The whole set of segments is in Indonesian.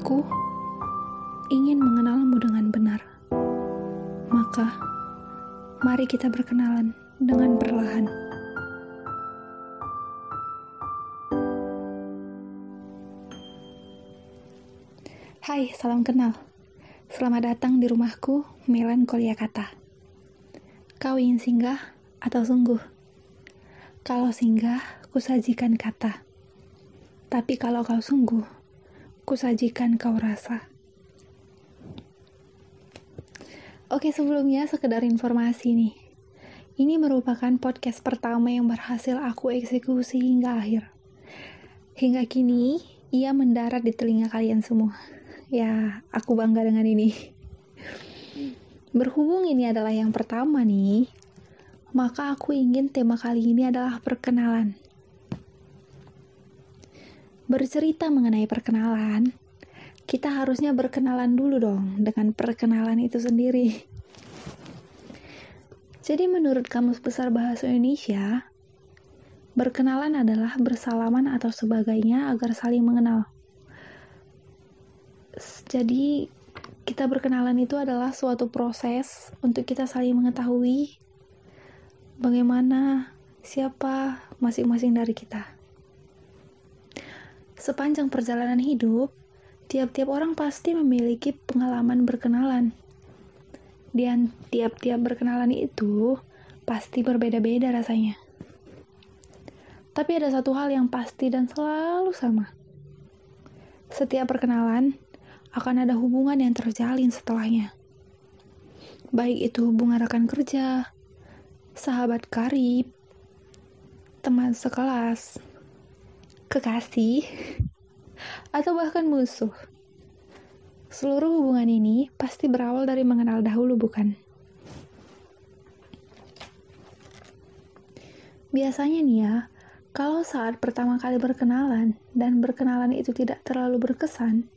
Aku ingin mengenalmu dengan benar. Maka, mari kita berkenalan dengan perlahan. Hai, salam kenal. Selamat datang di rumahku, Melankolia Kata. Kau ingin singgah atau sungguh? Kalau singgah, kusajikan kata. Tapi kalau kau sungguh, kusajikan kau rasa. Oke, sebelumnya sekedar informasi nih. Ini merupakan podcast pertama yang berhasil aku eksekusi hingga akhir. Hingga kini, ia mendarat di telinga kalian semua. Ya, aku bangga dengan ini. Berhubung ini adalah yang pertama nih, maka aku ingin tema kali ini adalah perkenalan. Bercerita mengenai perkenalan, kita harusnya berkenalan dulu dong dengan perkenalan itu sendiri. Jadi menurut Kamus Besar Bahasa Indonesia, berkenalan adalah bersalaman atau sebagainya agar saling mengenal. Jadi kita berkenalan itu adalah suatu proses untuk kita saling mengetahui bagaimana siapa masing-masing dari kita. Sepanjang perjalanan hidup, tiap-tiap orang pasti memiliki pengalaman berkenalan. Dan tiap-tiap berkenalan itu pasti berbeda-beda rasanya. Tapi ada satu hal yang pasti dan selalu sama. Setiap perkenalan akan ada hubungan yang terjalin setelahnya. Baik itu hubungan rekan kerja, sahabat karib, teman sekelas, kekasih, atau bahkan musuh. Seluruh hubungan ini pasti berawal dari mengenal dahulu, bukan? Biasanya nih ya, kalau saat pertama kali berkenalan dan berkenalan itu tidak terlalu berkesan,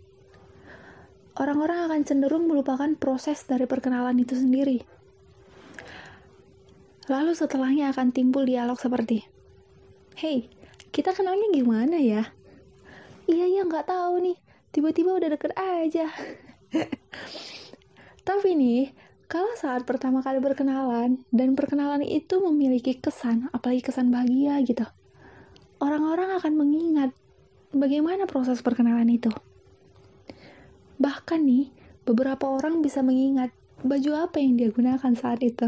orang-orang akan cenderung melupakan proses dari perkenalan itu sendiri. Lalu setelahnya akan timbul dialog seperti, Hey, kita kenalnya gimana ya? iya ya nggak tahu nih. Tiba-tiba udah deket aja. Tapi nih kalau saat pertama kali berkenalan dan perkenalan itu memiliki kesan apalagi kesan bahagia gitu orang-orang akan mengingat bagaimana proses perkenalan itu. Bahkan nih beberapa orang bisa mengingat baju apa yang dia gunakan saat itu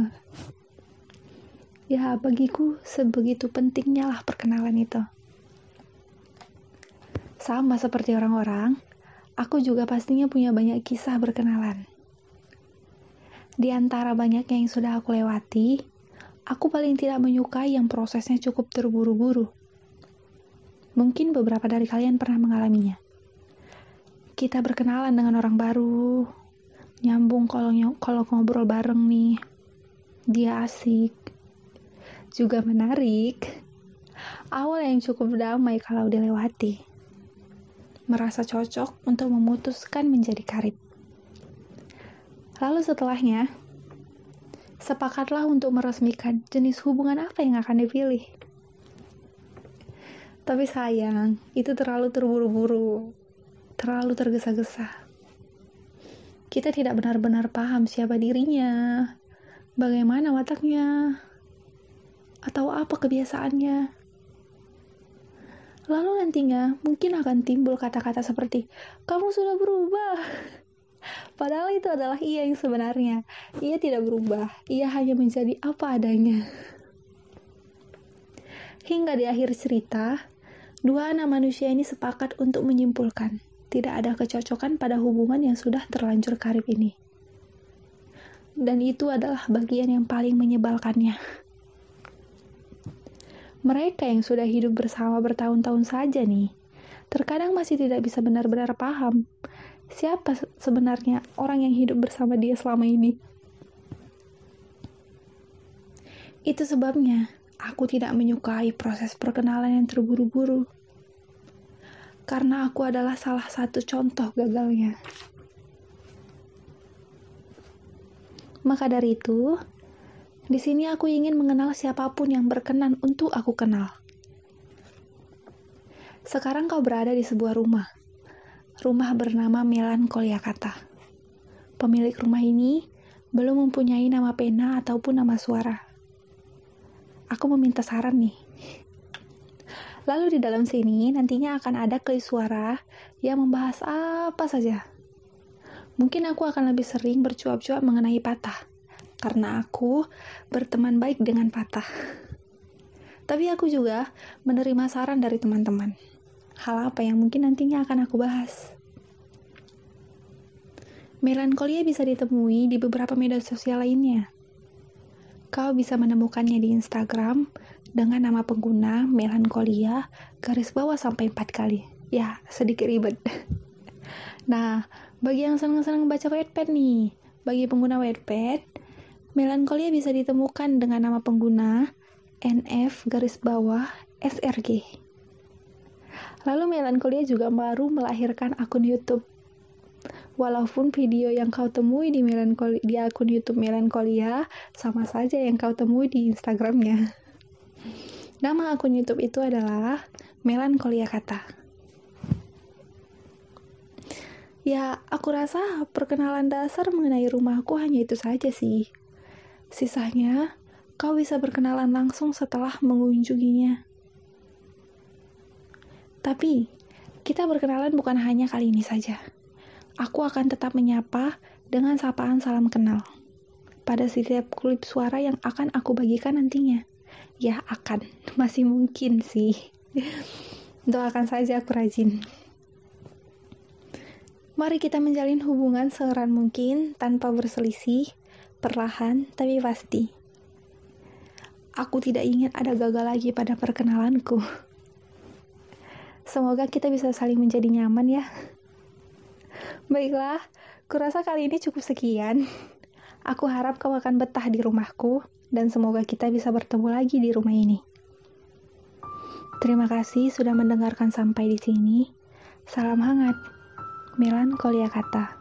ya bagiku sebegitu pentingnya lah perkenalan itu sama seperti orang-orang, aku juga pastinya punya banyak kisah berkenalan. Di antara banyaknya yang sudah aku lewati, aku paling tidak menyukai yang prosesnya cukup terburu-buru. Mungkin beberapa dari kalian pernah mengalaminya. Kita berkenalan dengan orang baru, nyambung kalau kalau ngobrol bareng nih. Dia asik, juga menarik. Awal yang cukup damai kalau dilewati merasa cocok untuk memutuskan menjadi karib. Lalu setelahnya, sepakatlah untuk meresmikan jenis hubungan apa yang akan dipilih. Tapi sayang, itu terlalu terburu-buru, terlalu tergesa-gesa. Kita tidak benar-benar paham siapa dirinya, bagaimana wataknya, atau apa kebiasaannya. Lalu nantinya mungkin akan timbul kata-kata seperti, kamu sudah berubah. Padahal itu adalah ia yang sebenarnya. Ia tidak berubah, ia hanya menjadi apa adanya. Hingga di akhir cerita, dua anak manusia ini sepakat untuk menyimpulkan tidak ada kecocokan pada hubungan yang sudah terlanjur karib ini. Dan itu adalah bagian yang paling menyebalkannya mereka yang sudah hidup bersama bertahun-tahun saja nih, terkadang masih tidak bisa benar-benar paham siapa sebenarnya orang yang hidup bersama dia selama ini. Itu sebabnya aku tidak menyukai proses perkenalan yang terburu-buru. Karena aku adalah salah satu contoh gagalnya. Maka dari itu, di sini aku ingin mengenal siapa pun yang berkenan untuk aku kenal. Sekarang kau berada di sebuah rumah. rumah bernama Melankolia Kata. Pemilik rumah ini belum mempunyai nama pena ataupun nama suara. Aku meminta saran nih. Lalu di dalam sini nantinya akan ada klik suara yang membahas apa saja. Mungkin aku akan lebih sering bercuap-cuap mengenai patah, karena aku berteman baik dengan patah. Tapi aku juga menerima saran dari teman-teman. Hal apa yang mungkin nantinya akan aku bahas. Melankolia bisa ditemui di beberapa media sosial lainnya. Kau bisa menemukannya di Instagram dengan nama pengguna melankolia garis bawah sampai empat kali. Ya, sedikit ribet. Nah, bagi yang senang-senang baca Wattpad nih, bagi pengguna Wattpad, melankolia bisa ditemukan dengan nama pengguna NF garis bawah SRG. Lalu melankolia juga baru melahirkan akun YouTube. Walaupun video yang kau temui di, melankoli, di akun YouTube Melankolia sama saja yang kau temui di Instagramnya. Nama akun YouTube itu adalah Melankolia Kata. Ya, aku rasa perkenalan dasar mengenai rumahku hanya itu saja sih. Sisanya, kau bisa berkenalan langsung setelah mengunjunginya. Tapi, kita berkenalan bukan hanya kali ini saja. Aku akan tetap menyapa dengan sapaan salam kenal pada setiap klip suara yang akan aku bagikan nantinya. Ya, akan. Masih mungkin sih. Doakan saja aku rajin. Mari kita menjalin hubungan seerat mungkin tanpa berselisih, perlahan tapi pasti. Aku tidak ingin ada gagal lagi pada perkenalanku. Semoga kita bisa saling menjadi nyaman ya. Baiklah, kurasa kali ini cukup sekian. Aku harap kau akan betah di rumahku dan semoga kita bisa bertemu lagi di rumah ini. Terima kasih sudah mendengarkan sampai di sini. Salam hangat. Melankolia kata.